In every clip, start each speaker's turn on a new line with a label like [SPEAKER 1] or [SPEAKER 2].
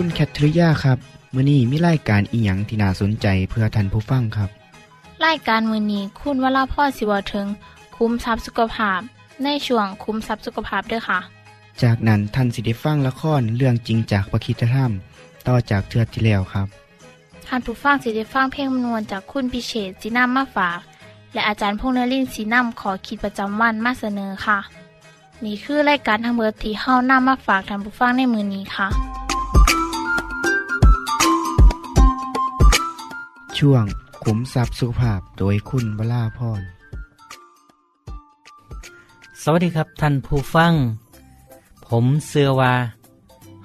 [SPEAKER 1] คุณแคทริยาครับมื้อนี้มีรายการอีหยังที่น่าสนใจเพื่อท่านผู้ฟังครับ
[SPEAKER 2] รายการมือนี้คุณวราพ่อสิวถึง คุ้มทรัพย์สุขภาพ ในช่วงคุ้มทรัพย์สุขภาพด้วยค่ะ
[SPEAKER 1] จากนั้นท่านสิได้ฟังละครเรื่องจริงจากประคีตธรรม ต่อจากเทือกที่แล้วครับ
[SPEAKER 2] ท่านผู้ฟังสิได้ฟังเพลงมนวนจากคุณพิเชษจีนัมมาฝาก และอาจารย์พงษ์นรินทร์สีนัมขอขีดประจำวันมาเสนอค่ะ นี่คือรายการทางเบอร์ที่เฮ้านํมาฝากท่านผู้ฟังในมือนี้ค่ะ
[SPEAKER 1] ช่วงขุมทรัพย์สุขภาพโดยคุณวราพร
[SPEAKER 3] สวัสดีครับท่านผู้ฟัง ผมเสือวา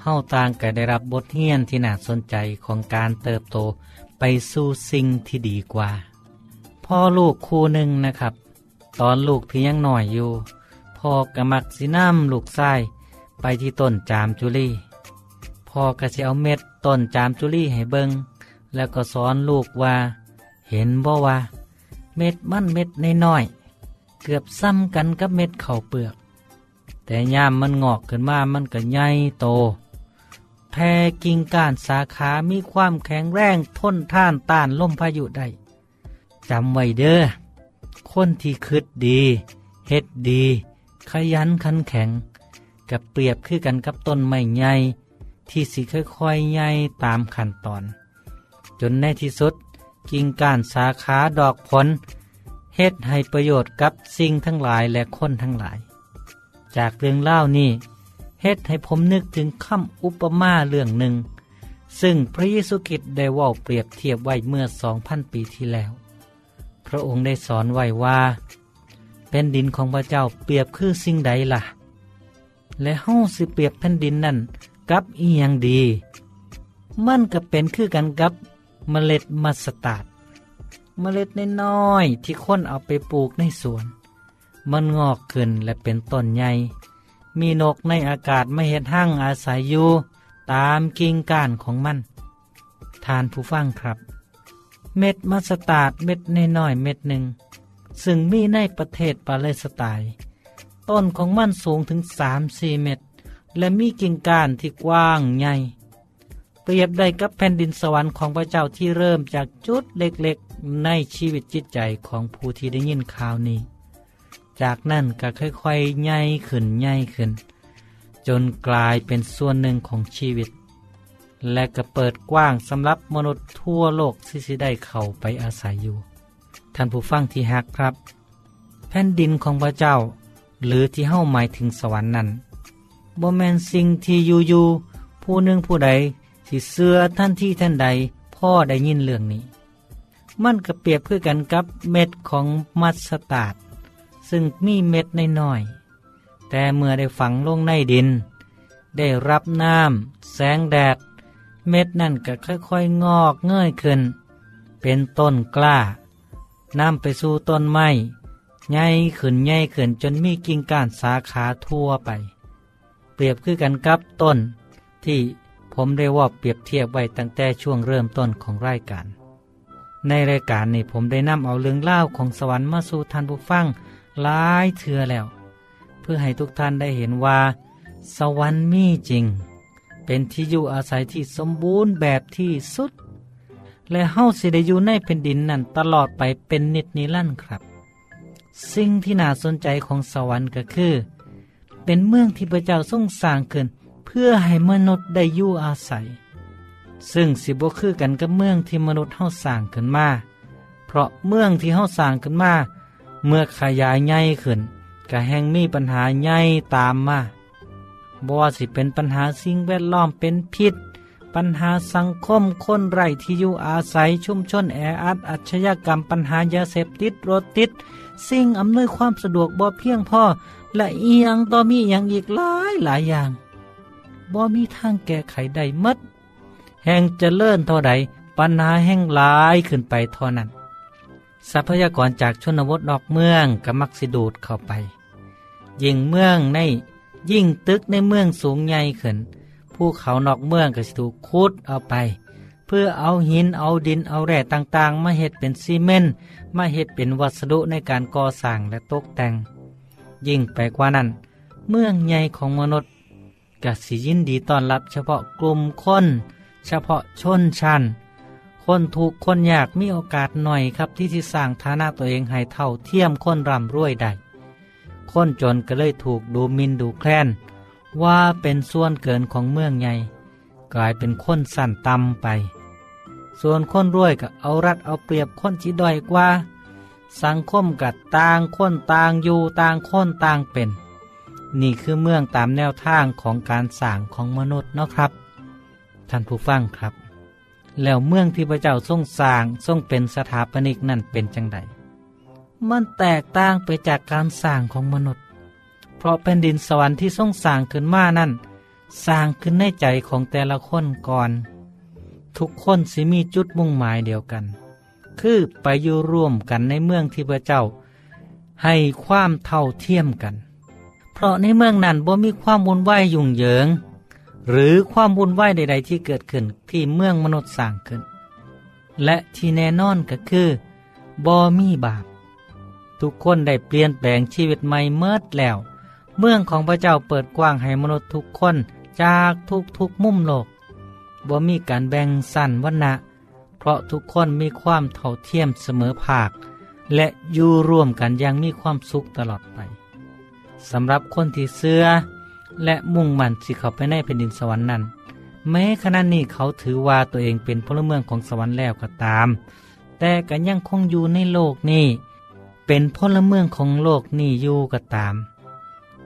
[SPEAKER 3] เฮาต่างก็ได้รับบทเรียนที่น่าสนใจของการเติบโตไปสู่สิ่งที่ดีกว่า พ่อลูกคู่หนึ่งนะครับ ตอนลูกที่ยังหน่อยอยู่ พ่อกะมักสิน้ำลูกไส้ไปที่ต้นจามจุลีพ่อก็จะเอาเม็ดต้นจามจุลีให้เบิง แล้วก็สอนลูกว่า เห็นบ่ว่า เม็ดมันเม็ดน้อยเกือบซ้ำกันกับเม็ดข้าวเปลือก แต่ยามมันงอกขึ้นมามันก็ใหญ่โตแพรกิ่งก้านสาขามีความแข็งแรงทนท่านต้านลมพายุได้จำไว้เด้อคนที่คิดดี เฮ็ดดี ขยันขันแข็ง กับเปรียบคือกันกับต้นไม้ใหญ่ที่สิค่อยๆใหญ่ตามขั้นตอน จนในที่สุด กิ่งก้านสาขาดอกผลเฮ็ดให้ประโยชน์กับสิ่งทั้งหลายและคนทั้งหลาย จากเรื่องเล่านี้เฮ็ดให้ผมนึกถึงคำอุปมาเรื่องหนึ่ง ซึ่งพระเยซูคริสต์ได้ว่าเปรียบเทียบไว้เมื่อสองพันปีที่แล้ว พระองค์ได้สอนไว้ว่า เป็นดินของพระเจ้าเปรียบคือสิ่งใดล่ะ และเฮาสิเปรียบแผ่นดินนั่นกับอีหยังดี มันก็เป็นคือกันกับ เมล็ดมัสตาร์ดเมล็ดน้อยๆที่คนเอาไปปลูกในสวน มันงอกขึ้นและเป็นต้นใหญ่ มีนกในอากาศไม่เห็ดหั่งอาศัยอยู่ตามกิ่งก้านของมัน ทานผู้ฟังครับ เม็ดมัสตาร์ดเม็ดน้อยๆเม็ดหนึ่ง ซึ่งมีในประเทศปาเลสไตน์ต้นของมันสูงถึง3-4เมตร และมีกิ่งก้านที่กว้างใหญ่ เปรียบได้กับแผ่นดินสวรรค์ของพระเจ้าที่เริ่มจากจุดเล็กๆ ในชีวิตจิตใจของผู้ที่ได้ยินข่าวนี้ จากนั้นก็ค่อยๆใหญ่ขึ้นใหญ่ขึ้น จนกลายเป็นส่วนหนึ่งของชีวิต และก็เปิดกว้างสำหรับมนุษย์ทั่วโลกที่สิได้เข้าไปอาศัยอยู่ ท่านผู้ฟังที่ฮักครับ แผ่นดินของพระเจ้า หรือที่เฮ้าหมายถึงสวรรค์นั้นบ่แมนสิ่งที่อยู่ๆผู้หนึ่งผู้ใด สิเสื้อท่านที่ท่านใดพ่อได้ยินเรื่องนี้ มันก็เปรียบเพื่อกันกับเม็ดของมัสตาร์ดซึ่งมีเม็ดน้อยๆแต่เมื่อได้ฝังลงในดิน ได้รับน้ำแสงแดด เม็ดนั่นก็ค่อยๆงอกเงยขึ้น เป็นต้นกล้านำไปสู่ต้นไม้ใหญ่ขึ้นใหญ่ขึ้นจนมีกิ่งก้านสาขาทั่วไป เปรียบคือกันกับต้นที่ ผมได้ว่าเปรียบเทียบไว้ตั้งแต่ช่วงเริ่มต้นของรายการ ในรายการนี้ผมได้นำเอาเรื่องเล่าของสวรรค์มาสู่ท่านผู้ฟังหลายเทือแล้ว เพื่อให้ทุกท่านได้เห็นว่า สวรรค์มีจริง เป็นที่อยู่อาศัยที่สมบูรณ์แบบที่สุด และเฮาสิได้อยู่ในแผ่นดินนั้นตลอดไปเป็นนิจนิรันดร์ครับ สิ่งที่น่าสนใจของสวรรค์ก็คือ เป็นเมืองที่พระเจ้าทรงสร้างขึ้น พื่อพื่อให้มนุษย์ได้อยู่อาศัย ซึ่งสิบ่คือกันกับเมืองที่มนุษย์เฮาสร้างขึ้นมา เพราะเมืองที่เฮาสร้างขึ้นมา เมื่อขยายใหญ่ขึ้นก็แห่งมีปัญหาใหญ่ตามมาบ่ว่าสิเป็นปัญหาสิ่งแวดล้อมเป็นพิษ ปัญหาสังคมคนไร้ที่อยู่อาศัยชุมชนแออัดอัชญากรรมปัญหายาเสพติดรถติด สิ่งอำนวยความสะดวกบ่เพียงพอและอียงต่อมีอย่างอีกหลายหลายอย่าง บ่มีทางแก้ไขได้หมดแห่งจเจริญเท่าใดปัญหาแห่งหลายขึ้นไปเท่านั้น ทรัพยากรจากชนบทนอกเมืองก็มักสิดูดเข้าไป ยิ่งเมืองในยิ่งตึกในเมืองสูงใหญ่ขึ้นภูเขานอกเมืองก็สิถูกขุดเอาไป เพื่อเอาหินเอาดินเอาแร่ต่างๆ มาเฮ็ดเป็นซีเมนต์มาเฮ็ดเป็นวัสดุในการก่อสร้างและตกแต่ง ยิ่งไปกว่านั้น เมืองใหญ่ของมนุษย์ กสิยินดีต้อนรับเฉพาะกลุ่มคน เฉพาะชนชั้นคนถูกคนอยากมีโอกาสหน่อยครับที่ที่สร้างฐานะตัวเองให้เท่าเทียมคนร่ำรวยได้คนจนก็เลยถูกดูหมินดูแคลน ว่าเป็นส่วนเกินของเมืองใหญ่กลายเป็นคนสั่นต่ำไป ส่วนคนรวยก็เอารัดเอาเปรียบคนที่ด้อยกว่า สังคมกัดต่างคนต่างอยู่ต่างคนต่างเป็น นี่คือเมืองตามแนวทางของการสร้างของมนุษย์เนาะครับ ท่านผู้ฟังครับ แล้วเมืองที่พระเจ้าทรงสร้างทรงเป็นสถาปนิกนั่นเป็นจังไดมันแตกต่างไปจากการสร้างของมนุษย์ เพราะแผ่นดินสวรรค์ที่ทรงสร้างขึ้นมานั่นสร้างขึ้นในใจของแต่ละคนก่อน ทุกคนสิมีจุดมุ่งหมายเดียวกัน คือไปอยู่ร่วมกันในเมืองที่พระเจ้า ให้ความเท่าเทียมกัน ราะในเมืองนั้นบ่มีความวุ่นวายยุ่งเหยิง หรือความวุ่นวายใด ๆ ที่เกิดขึ้นที่เมืองมนุษย์สร้างขึ้น และที่แน่นอนก็คือบ่มีบาป ทุกคนได้เปลี่ยนแปลงชีวิตใหม่เมิดแล้ว เมืองของพระเจ้าเปิดกว้างให้มนุษย์ทุกคนจากทุกทุกมุมโลกบ่มีการแบ่งสั้นวรรณะ เพราะทุกคนมีความเท่าเทียมเสมอภาค และอยู่ร่วมกันอย่างมีความสุขตลอดไป สำหรับคนที่เสื้อ และมุ่งมั่นสิเขาไปในแผ่นดินสวรรค์นั้น แม้ขณะนี้เขาถือว่าตัวเองเป็นพลเมืองของสวรรค์แล้วก็ตาม แต่ก็ยังคงอยู่ในโลกนี้ เป็นพลเมืองของโลกนี้อยู่ก็ตาม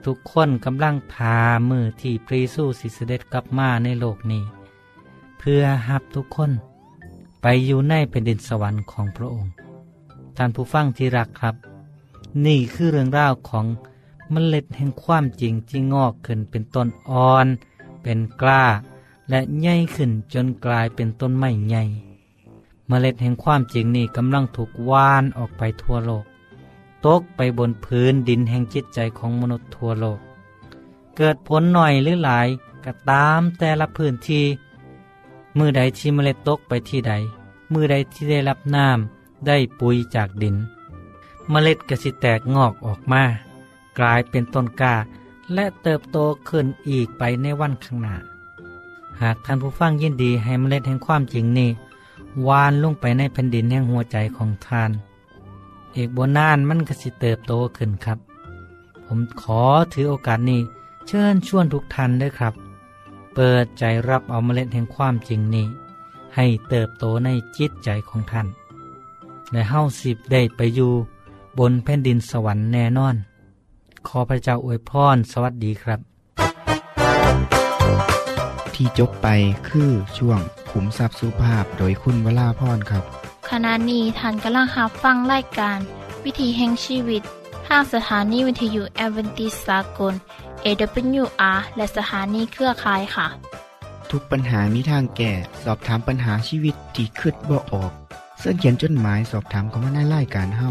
[SPEAKER 3] ทุกคนกำลังพามือที่พรีสู้สิเด็จกลับมาในโลกนี้ เพื่อหับทุกคน ไปอยู่ในแผ่นดินสวรรค์ของพระองค์ ท่านผู้ฟังที่รักครับ นี่คือเรื่องราวของ เมล็ดแห่งความจริงที่งอกขึ้นเป็นต้นอ่อน เป็นกล้า และใหญ่ขึ้นจนกลายเป็นต้นไม้ใหญ่เมล็ดแห่งความจริงนี้กำลังถูกว่านออกไปทั่วโลก ตกไปบนพื้นดินแห่งจิตใจของมนุษย์ทั่วโลก เกิดผลหน่อยหรือหลายก็ตามแต่ละพื้นที่ มือใดที่เมล็ดตกไปที่ใด มือใดที่ได้รับน้ำได้ปุ๋ยจากดิน เมล็ดก็สิแตกงอกออกมา กลายเป็นต้นกล้าและเติบโตขึ้นอีกไปในวันข้างหน้า หากท่านผู้ฟังยินดีให้เมล็ดแห่งความจริงนี้วานลงไปในแผ่นดินแห่งหัวใจของท่านอีกบนนานมันก็สิเติบโตขึ้นครับ ผมขอถือโอกาสนี้เชิญชวนทุกท่านด้วยครับ เปิดใจรับเอาเมล็ดแห่งความจริงนี้ ให้เติบโตในจิตใจของท่าน และเฮาสิบได้ไปอยู่บนแผ่นดินสวรรค์แน่นอน ขอพระเจ้าอวยพรสวัสดีครับ
[SPEAKER 1] ที่จบไปคือช่วงขุมทรัพย์สุภาพโดยคุณวราพรครับ
[SPEAKER 2] ขณะนี้ท่านกำลังรับฟังรายการ วิถีแห่งชีวิตทางสถานีวิทยุแอเวนติสากล AWR และสถานีเครือข่ายค่ะ
[SPEAKER 1] ทุกปัญหามีทางแก้ สอบถามปัญหาชีวิตที่คืดบ่ออก เสื้อเขียนจดหมายสอบถามเขามาในรายการเฮา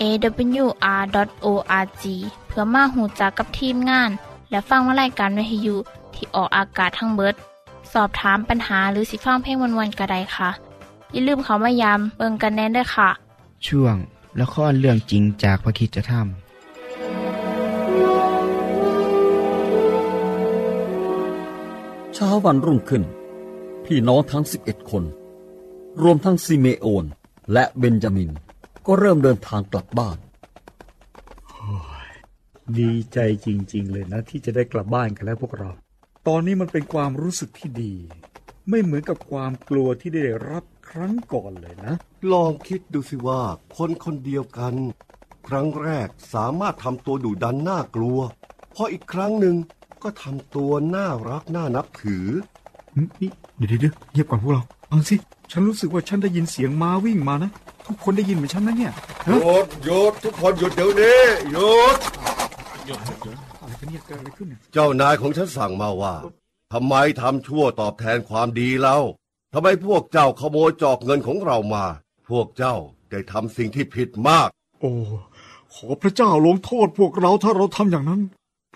[SPEAKER 2] awr.org เพื่อมาหูจักกับทีมงาน และฟังวารายการวิทยุที่ออกอากาศทั้งเบิด สอบถามปัญหาหรือสิฟังเพลงวนๆกระไดค่ะ อย่าลืมเขามายามเบิงกันแน่นด้วยค่ะ
[SPEAKER 1] ช่วงละครเรื่องจริงจากพระคริสตธรรม
[SPEAKER 4] เช้าวันรุ่งขึ้น พี่น้องทั้งสิบเอ็ดคน รวมทั้งซิเมโอน และเบนจามิน ก็เริ่มเดินทางกลับบ้าน
[SPEAKER 5] ดีใจจริง ๆ เลยนะ ที่จะได้กลับบ้านกันแล้วพวกเรา ตอนนี้มันเป็นความรู้สึกที่ดี ไม่เหมือนกับความกลัวที่ได้รับครั้งก่อนเลยนะ
[SPEAKER 6] ลองคิดดูสิว่า คนคนเดียวกัน ครั้งแรกสามารถทำตัวดุดันน่ากลัว พออีกครั้งหนึ่งก็ทำตัวน่ารักน่านับถือ
[SPEAKER 5] นี่เดี๋ยวเดี๋ยวเงียบก่อนพวกเราเอาสิ ฉันรู้สึกว่าฉันได้ยินเสียงม้าวิ่งมานะ ทุกคนได้ยินเหมือนฉันนะเนี่ย
[SPEAKER 6] หยุดหยุดทุกคนหยุดเดี๋ยวนี้หยุด
[SPEAKER 5] อะไรกันเนี่ยเกิดอะไรขึ้นเนี่ย
[SPEAKER 6] เจ้านายของฉันสั่งมาว่าทำไมทำชั่วตอบแทนความดีเล่าทำไมพวกเจ้าขโมยจอกเงินของเรามา พวกเจ้าได้ทำสิ่งที่ผิดมาก
[SPEAKER 5] โอ้ขอพระเจ้าลงโทษพวกเราถ้าเราทำอย่างนั้น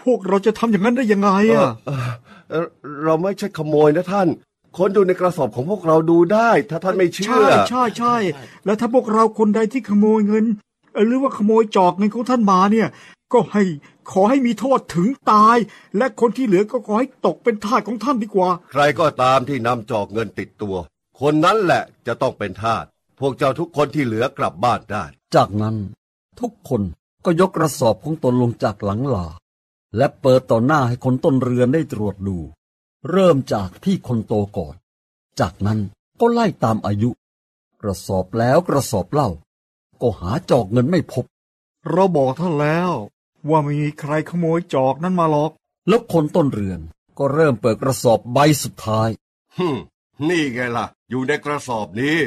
[SPEAKER 5] พวกเราจะทำอย่างนั้นได้ยังไงอะ
[SPEAKER 6] เอ่อเอ่อเราไม่ใช่ขโมยนะท่าน คนดูในกระสอบของพวกเราดูได้ ถ้าท่านไม่เชื่
[SPEAKER 5] ใช่
[SPEAKER 6] อ
[SPEAKER 5] ใช่ใช่แล้วถ้าพวกเราคนใดที่ขโมยเงินเอ่อหรือว่าขโมยจอกเงินของท่านมาเนี่ย ก็ให้ขอให้มีโทษถึงตาย และคนที่เหลือก็ขอให้ตกเป็นทาสของท่านดีกว่า
[SPEAKER 6] ใครก็ตามที่นำจอกเงินติดตัว คนนั้นแหละจะต้องเป็นทาสพวกเจ้าทุกคนที่เหลือกลับบ้านได้
[SPEAKER 4] จากนั้น ทุกคนก็ยกกระสอบของตนลงจากหลังหลา และเปิดต่อหน้าให้คนต้นเรือนได้ตรวจดู เริ่มจากพี่คนโตก่อน จากนั้นก็ไล่ตามอายุ กระสอบแล้วกระสอบเล่า ก็หาจอกเงินไม่พบ
[SPEAKER 5] เราบอกท่านแล้ว ว่าไม่มีใครขโมยจอกนั้นมาหรอก
[SPEAKER 4] แล้วคนต้นเรือนก็เริ่มเปิดกระสอบใบสุดท้าย
[SPEAKER 6] ฮึมนี่ไงล่ะ อยู่ในกระสอบนี้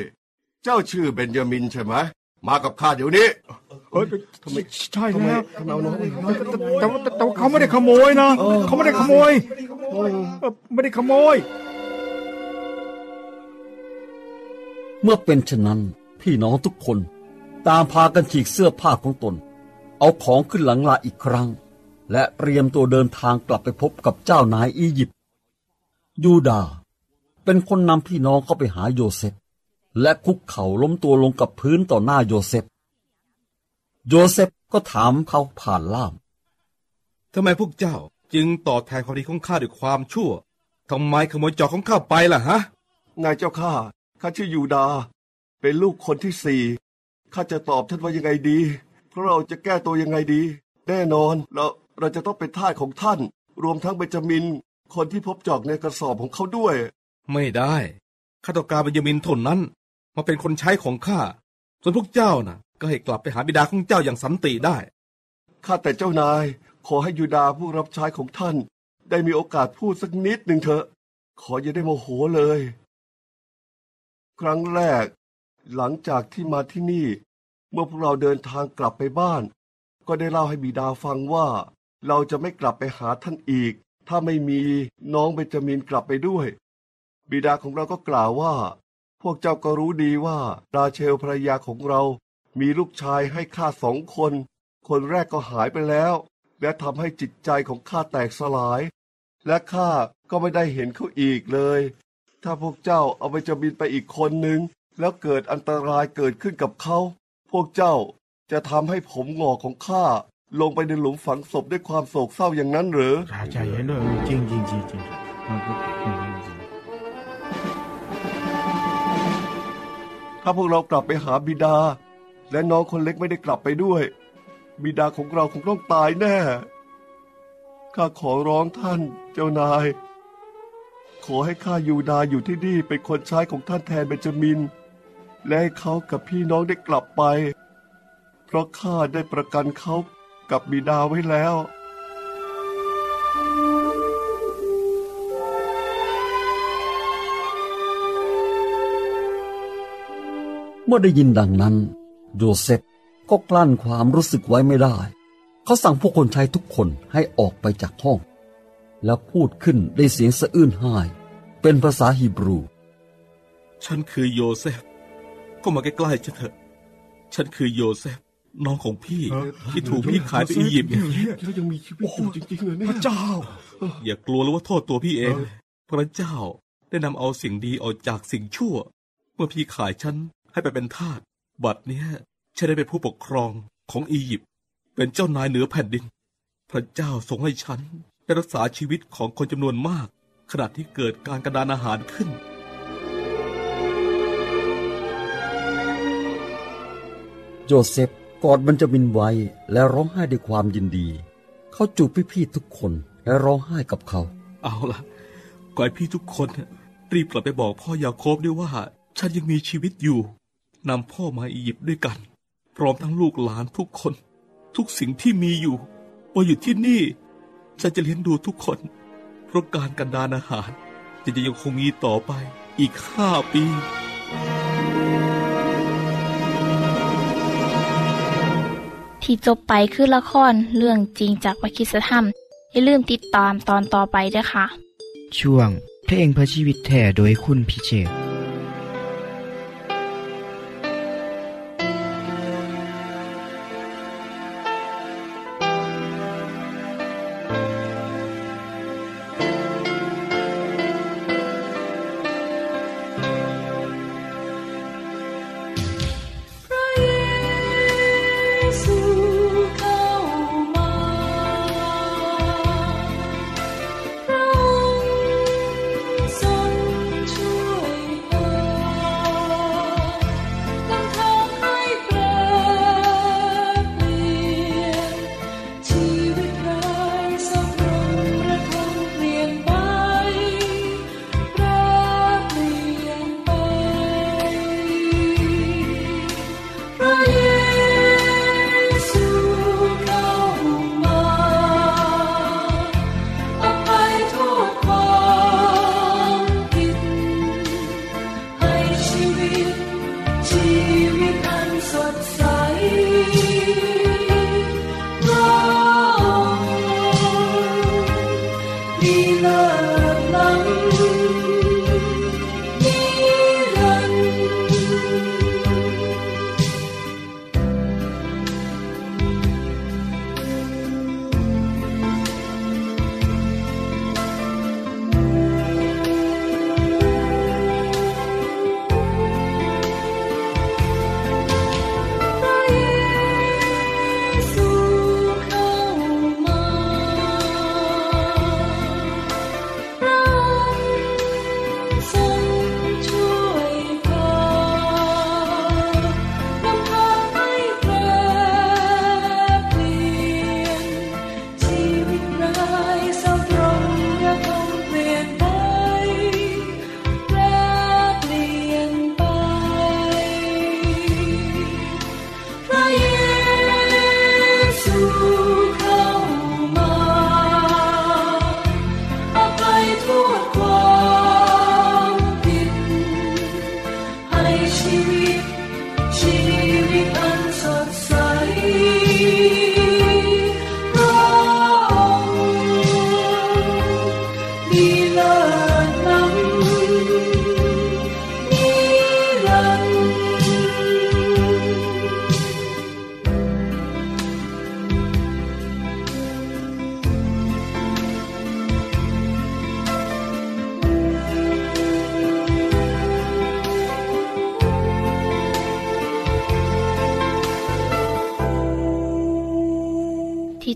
[SPEAKER 6] เจ้าชื่อเบนจามินใช่ไหม มากับข้าเดี๋ยวนี้
[SPEAKER 5] เออใช่แล้ว
[SPEAKER 6] ทำไมเอาน้อง
[SPEAKER 5] แต่แต่ว่าแต่ว่าเขาไม่ได้ขโมยนะเขาไม่ได้ขโมยเออไม่ได้ขโมย
[SPEAKER 4] เมื่อเป็นเช่นนั้น พี่น้องทุกคนต่างพากันฉีกเสื้อผ้าของตน เอาของขึ้นหลังลาอีกครั้ง และเตรียมตัวเดินทางกลับไปพบกับเจ้านายอียิปต์ยูดาห์เป็นคนนำพี่น้องเข้าไปหาโยเซฟ และคุกเข่าล้มตัวลงกับพื้นต่อหน้าโยเซฟ โยเซฟก็ถามเขาผ่านล่าม
[SPEAKER 7] ทำไมพวกเจ้าจึงตอบแทนความดีของข้าด้วยความชั่ว ทำไมขโมยจอกของข้าไปล่ะฮะ
[SPEAKER 6] นายเจ้าข้า ข้าชื่อยูดา เป็นลูกคนที่สี่ ข้าจะตอบท่านว่ายังไงดี เพราะเราจะแก้ตัวยังไงดี แน่นอนเราเราจะต้องเป็นทาสของท่าน รวมทั้งเบนจามิน คนที่พบจอกในกระสอบของเขาด้วย
[SPEAKER 7] ไม่ได้ ข้าต้องการเบนยามินเทนนั้น มาเป็นคนใช้ของข้า ส่วนพวกเจ้าน่ะ ก็ให้กลับไปหาบิดาของเจ้าอย่างสันติได้
[SPEAKER 6] ข้าแต่เจ้านาย ขอให้ยูดาผู้รับใช้ของท่าน ได้มีโอกาสพูดสักนิดหนึ่งเถอะ ขออย่าได้โมโหเลย ครั้งแรก หลังจากที่มาที่นี่ เมื่อพวกเราเดินทางกลับไปบ้าน ก็ได้เล่าให้บิดาฟังว่า เราจะไม่กลับไปหาท่านอีก ถ้าไม่มีน้องเบนจามินกลับไปด้วย บิดาของเราก็กล่าวว่า พวกเจ้าก็รู้ดีว่าราเชลภรรยาของเรา มีลูกชายให้ข้าสองคน คนแรกก็หายไปแล้ว และทำให้จิตใจของข้าแตกสลาย และข้าก็ไม่ได้เห็นเขาอีกเลย ถ้าพวกเจ้าเอาไปจะบินไปอีกคนหนึ่งแล้วเกิดอันตรายเกิดขึ้นกับเขา พวกเจ้าจะทำให้ผมงอกของข้าลงไปในหลุมฝังศพด้วยความโศกเศร้าอย่างนั้นหรือ
[SPEAKER 5] ใจเย็นด้วยจริงจริงจริงจริง
[SPEAKER 6] ถ้าพวกเรากลับไปหาบิดา และน้องคนเล็กไม่ได้กลับไปด้วย บิดาของเราคงต้องตายแน่ ข้าขอร้องท่านเจ้านาย ขอให้ข้ายูดาอยู่ที่นี่เป็นคนใช้ของท่านแทนเบนจามิน และให้เขากับพี่น้องได้กลับไป เพราะข้าได้ประกันเขากับบิดาไว้แล้ว
[SPEAKER 4] เมื่อได้ยินดังนั้นโยเซฟก็กลั้นความรู้สึกไว้ไม่ได้ เขาสั่งพวกคนใช้ทุกคนให้ออกไปจากห้อง แล้วพูดขึ้นด้วยเสียงสะอื้นไห้เป็นภาษาฮีบรู
[SPEAKER 7] ฉันคือโยเซฟ ก็มาใกล้ๆฉันเถอะ ฉันคือโยเซฟน้องของพี่ที่ถูกพี่ขายไปอียิปต์ไง
[SPEAKER 6] แล้วยังมีชีวิตอยู่จริงๆเลยเนี่ย
[SPEAKER 5] พระเจ้า
[SPEAKER 7] อย่ากลัวเลยว่าโทษตัวพี่เอง พระเจ้าได้นำเอาสิ่งดีออกจากสิ่งชั่ว เมื่อพี่ขายฉัน ให้ไปเป็นทาส บัดเนี้ยฉันได้เป็นผู้ปกครองของอียิปต์ เป็นเจ้านายเหนือแผ่นดิน พระเจ้าทรงให้ฉันได้รักษาชีวิตของคนจำนวนมาก ขณะที่เกิดการกระดานอาหารขึ้น
[SPEAKER 4] โยเซฟกอดมันจะมินไว้และร้องไห้ด้วยความยินดี เขาจูบพี่ๆทุกคนและร้องไห้กับเขา
[SPEAKER 7] เอาล่ะก่อนพี่ทุกคนรีบกลับไปบอกพ่อยาโคบด้วยว่า ฉันยังมีชีวิตอยู่ นำพ่อมาอียิปต์ด้วยกัน พร้อมทั้งลูกหลานทุกคน ทุกสิ่งที่มีอยู่ว่าอยู่ที่นี่ฉันจะเลี้ยงดูทุกคน เพราะการกันดานอาหารจะยังคงมีต่อไปอีกห้าปี
[SPEAKER 2] ที่จบไปคือละครเรื่องจริงจากวิคิสธรรม อย่าลืมติดตามตอนต่อไปด้วยค่ะ
[SPEAKER 8] ช่วงเพลงเพื่อชีวิตแท่โดยคุณพิเชษ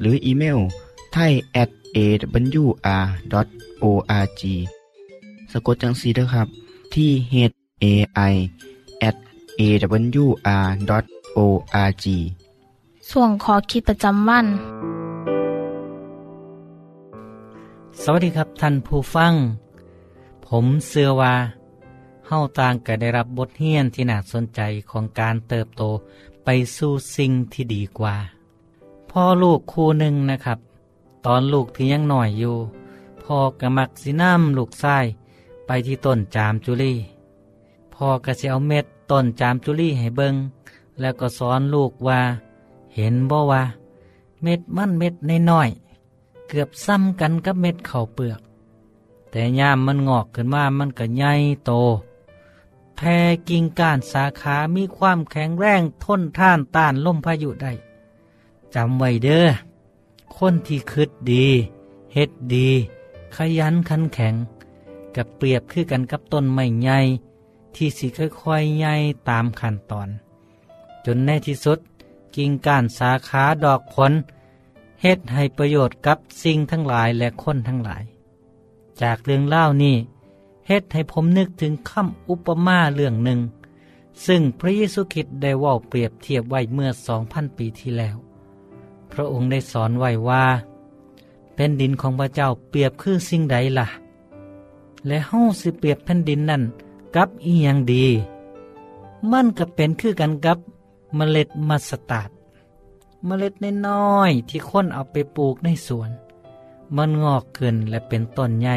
[SPEAKER 8] หรืออีเมลไทย at awr.org สะกดจังสีด้วยครับ ที่ h a i at awr.org
[SPEAKER 2] ส่วนขอคิดประจำวัน
[SPEAKER 3] สวัสดีครับท่านผู้ฟัง ผมเสือว่าเฮาต่างก็ได้รับบทเรียนที่น่าสนใจของการเติบโตไปสู่สิ่งที่ดีกว่า พ่อลูกคู่หนึ่งนะครับ ตอนลูกที่ยังหน่อยอยู่พ่อก็มักสิน้ำลูกชายไปที่ต้นจามจุลีพ่อก็สิเอาเม็ดต้นจามจุลีให้เบิงแล้วก็สอนลูกว่า เห็นบ่ว่า เม็ดมันเม็ดน้อยๆเกือบซ้ำกันกับเม็ดข้าวเปลือก แต่ยามมันงอกขึ้นมามันก็ใหญ่โตแพรกิ่งก้านสาขามีความแข็งแรงทนท่านต้านลมพายุได้ จำไว้เด้อคนที่คืดดีเฮ็ดดี ขยันขันแข็ง กับเปรียบคือกันกับต้นไม้ใหญ่ที่สิค่อยๆใหญ่ตามขั้นตอน จนในที่สุดกิ่งก้านสาขาดอกผลเฮ็ดให้ประโยชน์กับสิ่งทั้งหลายและคนทั้งหลาย จากเรื่องเล่านี้เฮ็ดให้ผมนึกถึงคำอุปมาเรื่องหนึ่ง ซึ่งพระเยซูคริสต์ได้ว่าเปรียบเทียบไว้เมื่อสองพันปีที่แล้ว พระองค์ได้สอนไว้ว่าเป็นดินของพระเจ้าเปรียบคือสิ่งใดล่ะ และเฮาสิเปรียบแผ่นดินนั่นกับอีหยังดี มันก็เป็นคือกันกับเมล็ดมัสตาร์ดเมล็ดน้อยๆที่คนเอาไปปลูกในสวน มันงอกขึ้นและเป็นต้นใหญ่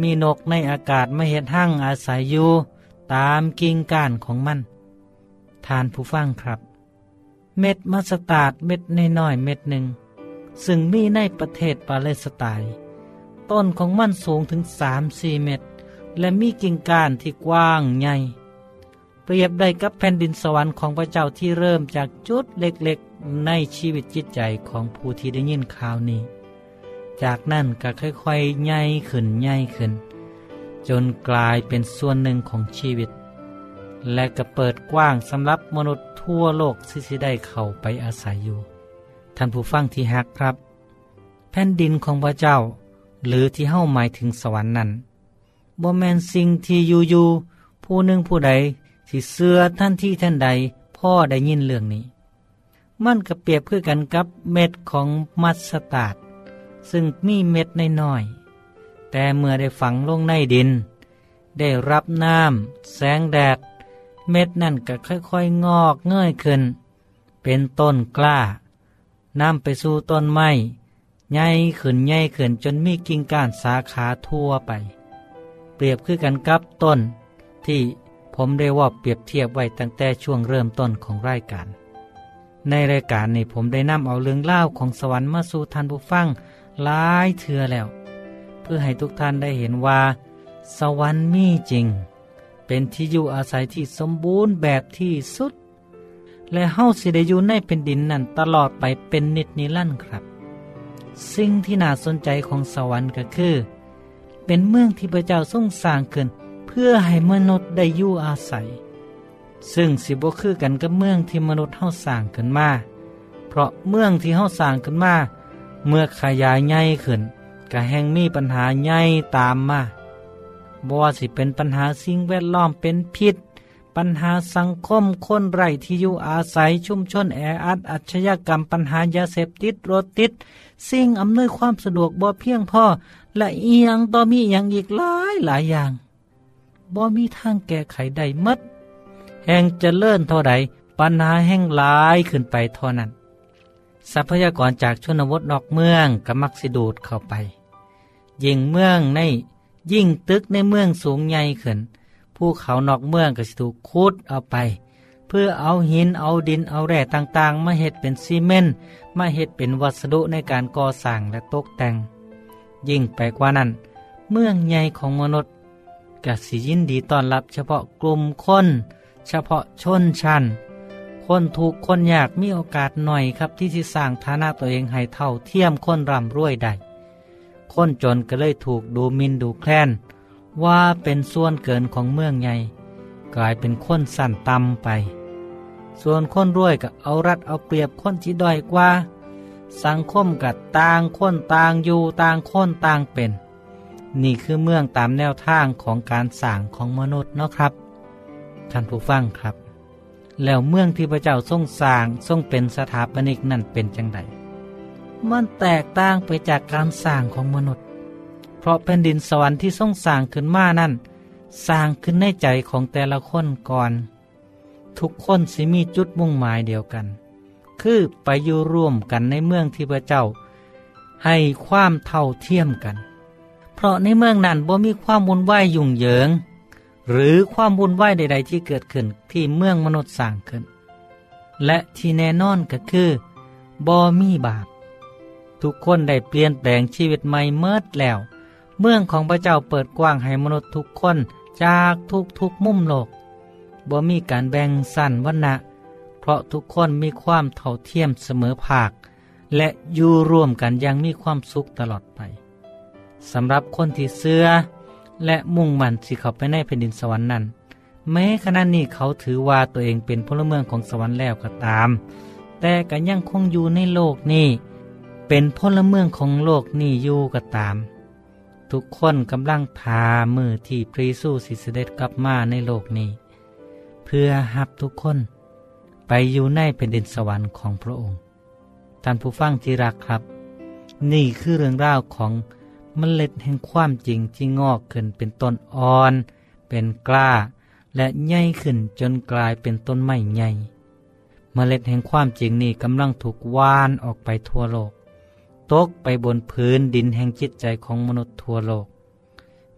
[SPEAKER 3] มีนกในอากาศมาเห็ดหั่งอาศัยอยู่ตามกิ่งก้านของมัน ท่านผู้ฟังครับ เม็ดมัสตาร์ดเม็ดน้อยๆเม็ดหนึ่ง ซึ่งมีในประเทศปาเลสไตน์ต้นของมันสูงถึงสามสี่เมตร และมีกิ่งก้านที่กว้างใหญ่ เปรียบได้กับแผ่นดินสวรรค์ของพระเจ้าที่เริ่มจากจุดเล็กๆ ในชีวิตจิตใจของผู้ที่ได้ยินข่าวนี้ จากนั้นก็ค่อยๆใหญ่ขึ้นใหญ่ขึ้น จนกลายเป็นส่วนหนึ่งของชีวิต และก็เปิดกว้างสำหรับมนุษย์ทั่วโลกที่จะได้เข้าไปอาศัยอยู่ ท่านผู้ฟังที่ฮักครับ แผ่นดินของพระเจ้า หรือที่เฮ้าหมายถึงสวรรค์นั้นบ่แมนสิ่งที่อยู่ๆผู้หนึ่งผู้ใดที่เสื้อท่านที่ท่านใดพ่อได้ยินเรื่องนี้ มันก็เปรียบคือกันกับเม็ดของมัสตาร์ดซึ่งมีเม็ดน้อยๆแต่เมื่อได้ฝังลงในดิน ได้รับน้ำแสงแดด เม็ดนั่นก็ค่อยๆงอกเงยขึ้น เป็นต้นกล้านำไปสู่ต้นไม้ใหญ่ขึ้นใหญ่ขึ้นจนมีกิ่งก้านสาขาทั่วไป เปรียบคือกันกับต้น ที่ผมได้ว่าเปรียบเทียบไว้ตั้งแต่ช่วงเริ่มต้นของรายการ ในรายการนี้ผมได้นำเอาเรื่องเล่าของสวรรค์มาสู่ท่านผู้ฟังหลายเทือแล้ว เพื่อให้ทุกท่านได้เห็นว่า สวรรค์มีจริง เป็นที่อยู่อาศัยที่สมบูรณ์แบบที่สุด และเฮาสิได้อยู่ในเป็นดินนั่นตลอดไปเป็นนิจนิรันดร์ครับ สิ่งที่น่าสนใจของสวรรค์ก็คือ เป็นเมืองที่พระเจ้าทรงสร้างขึ้น เพื่อให้มนุษย์ได้อยู่อาศัย ซึ่งสิบ่คือกันกับเมืองที่มนุษย์เฮาสร้างขึ้นมา เพราะเมืองที่เฮาสร้างขึ้นมา เมื่อขยายใหญ่ขึ้นก็แห่งมีปัญหาใหญ่ตามมา บ่ว่าสิเป็นปัญหาสิ่งแวดล้อมเป็นพิษ ปัญหาสังคมคนไร้ที่อยู่อาศัยชุมชนแออัดอัจฉริยกรรมปัญหายาเสพติดรถติด สิ่งอำนวยความสะดวกบ่เพียงพอและอียงต่อมีอย่างอีกหลายหลายอย่างบ่มีทางแก้ไขได้หมดแห่งจะเจริญเท่าใดปัญหาแห่งหลายขึ้นไปเท่านั้น ทรัพยากรจากชนบทนอกเมืองก็มักสิดูดเข้าไป ยิ่งเมืองใน ยิ่งตึกในเมืองสูงใหญ่ขึ้นภูเขานอกเมืองก็สิถูกขุดเอาไป เพื่อเอาหินเอาดินเอาแร่ต่างๆ มาเฮ็ดเป็นซีเมนต์มาเฮ็ดเป็นวัสดุในการก่อสร้างและตกแต่ง ยิ่งไปกว่านั้น เมืองใหญ่ของมนุษย์ก็สิยินดีต้อนรับเฉพาะกลุ่มคน เฉพาะชนชั้นคนถูกคนยากมีโอกาสหน่อยครับที่สิสร้างฐานะตัวเองให้เท่าเทียมคนร่ำรวยได้ คนจนก็เลยถูกดูหมินดูแคลน ว่าเป็นส่วนเกินของเมืองใหญ่ กลายเป็นคนสั่นต่ำไป ส่วนคนรวยก็เอารัดเอาเปรียบคนที่ด้อยกว่า สังคมกับต่างคนต่างอยู่ต่างคนต่างเป็น นี่คือเมืองตามแนวทางของการสร้างของมนุษย์เนาะครับท่านผู้ฟังครับ แล้วเมืองที่พระเจ้าทรงสร้างทรงเป็นสถาปนิกนั่นเป็นจังได มันแตกต่างไปจากการสร้างของมนุษย์ เพราะแผ่นดินสวรรค์ที่ทรงสร้างขึ้นมานั่น สร้างขึ้นในใจของแต่ละคนก่อน ทุกคนสิมีจุดมุ่งหมายเดียวกัน คือไปอยู่ร่วมกันในเมืองที่พระเจ้า ให้ความเท่าเทียมกัน เพราะในเมืองนั้นบ่มีความวุ่นวายยุ่งเหยิง หรือความวุ่นวายใด ๆ ที่เกิดขึ้นที่เมืองมนุษย์สร้างขึ้น และที่แน่นอนก็คือบ่มีบาป ทุกคนได้เปลี่ยนแปลงชีวิตใหม่เมิดแล้ว เมืองของพระเจ้าเปิดกว้างให้มนุษย์ทุกคนจากทุกทุกมุมโลกบ่มีการแบ่งสั้นวันนะเพราะทุกคนมีความเท่าเทียมเสมอภาค และอยู่ร่วมกันยังมีความสุขตลอดไปสำหรับคนที่เสื้อ และมุ่งมั่นสิเขาไปในแผ่นดินสวรรค์นั้น แม้ขณะนี้เขาถือว่าตัวเองเป็นพลเมืองของสวรรค์แล้วก็ตาม แต่ก็ยังคงอยู่ในโลกนี้ เป็นพลเมืองของโลกนี้อยู่ก็ตาม ทุกคนกำลังทามือที่พระเยซูสิเสด็จกลับมาในโลกนี้ เพื่อหับทุกคนไปอยู่ในแผ่นดินสวรรค์ของพระองค์ ท่านผู้ฟังที่รักครับ นี่คือเรื่องราวของมเมล็ดแห่งความจริงที่งอกขึ้นเป็นต้นอ่อน เป็นกล้า และใหญ่ขึ้นจนกลายเป็นต้นไม้ใหญ่ เมล็ดแห่งความจริงนี้กำลังถูกว่านออกไปทั่วโลก ตกไปบนพื้นดินแห่งจิตใจของมนุษย์ทั่วโลก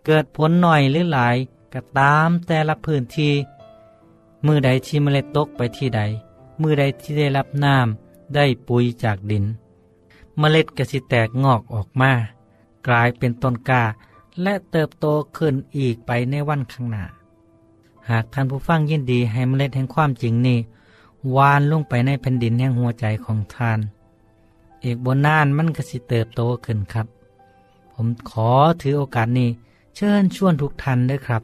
[SPEAKER 3] เกิดผลหน่อยหรือหลายก็ตามแต่ละพื้นที่ มือใดที่เมล็ดตกไปที่ใด มือใดที่ได้รับน้ำได้ปุ๋ยจากดิน เมล็ดก็สิแตกงอกออกมา กลายเป็นต้นกล้าและเติบโตขึ้นอีกไปในวันข้างหน้า หากท่านผู้ฟังยินดีให้เมล็ดแห่งความจริงนี้วานลงไปในแผ่นดินแห่งหัวใจของท่าน เอกบนนานมันก็สิเติบโตขึ้นครับ ผมขอถือโอกาสนี้ เชิญชวนทุกท่านด้วยครับ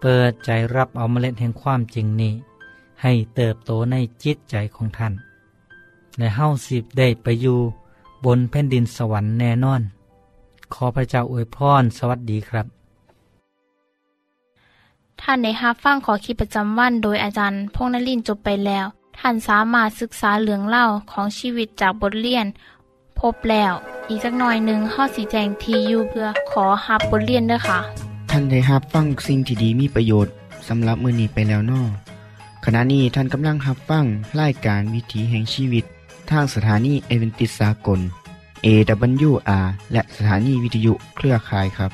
[SPEAKER 3] เปิดใจรับเอาเมล็ดแห่งความจริงนี้ ให้เติบโตในจิตใจของท่าน และเฮาสิบได้ไปอยู่บนแผ่นดินสวรรค์แน่นอน ขอพระเจ้าอวยพรสวัสดีครับ
[SPEAKER 2] ท่านได้รับฟังขอคิดประจำวันโดยอาจารย์พงนลินจบไปแล้ว ท่านสามารถศึกษาเหลืองเล่าของชีวิตจากบทเรียน พบแล้ว อีกสักหน่อยหนึ่งข้อสีแจงทียูเพื่อขอฮับบทเรียนด้วยค่ะ
[SPEAKER 1] ท่านได้รับฟังสิ่งที่ดีมีประโยชน์สำหรับมือนีไปแล้วนอขณะนี้ท่านกำลังรับฟังรายการวิถีแห่งชีวิต ทางสถานีเอเวนติสากล AWR และสถานีวิทยุเครือข่ายครับ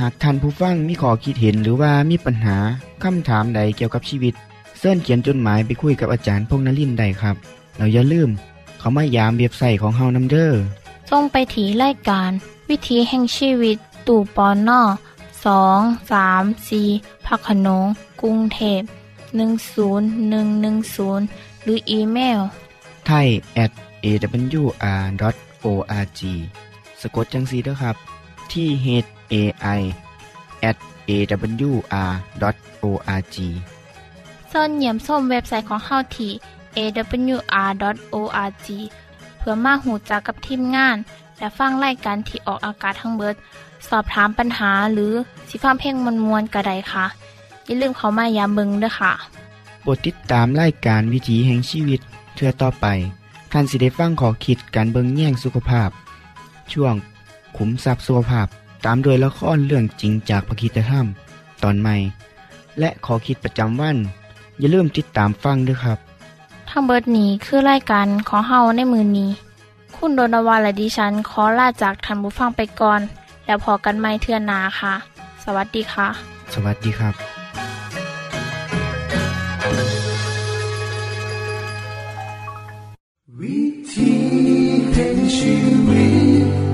[SPEAKER 1] หากท่านผู้ฟังมีข้อคิดเห็นหรือว่ามีปัญหาคำถามใดเกี่ยวกับชีวิต เสินเขียนจดหมายไปคุยกับอาจารย์พงนลินได้ครับ เราอย่าลืม เขามายามเบียบใส่ของเฮานัมเดอร์
[SPEAKER 2] ทรงไปถีรายการ วิถีแห่งชีวิต ตู่ปอนนอสองสามสีพักขนงกรุงเทพ10110 หรืออีเมล
[SPEAKER 1] ไทย at awr.org สะกดจังสีด้วยครับ ที่ h a i at awr.org
[SPEAKER 2] ส่วนเหยี่ยมส้มเว็บไซต์ของเฮาที่ awr.org เพื่อมาหูจักกับทีมงาน และฟังไล่กันที่ออกอากาศทั้งเบิด สอบถามปัญหาหรือสิฟ้าเพ่งมวลมวลกระไดค่ะ อย่าลืมเขามายามเบิงด้วยค่ะ
[SPEAKER 1] โปรดติดตามรายการวิถีแห่งชีวิตเทือต่อไปท่านสิได้ฟังขอคิดการเบิงแย่งสุขภาพ ช่วง ขุมทรัพย์สุขภาพตามโดยละครเรื่องจริงจากพระคีตธรรม ตอนใหม่ และขอคิดประจำวัน อย่าลืมติดตามฟังด้วยครับ
[SPEAKER 2] ทั้งเบิดนี้คือรายการขอเฮาในมือนนี้ คุณโดนวาและดิฉันขอลาจากทันบุฟังไปก่อน แล้วพอกันไม่เทื่อนนาค่ะ สวัสดีค่ะ
[SPEAKER 1] สวัสดีครับ
[SPEAKER 5] วิ
[SPEAKER 8] ธีแห่งชีวิต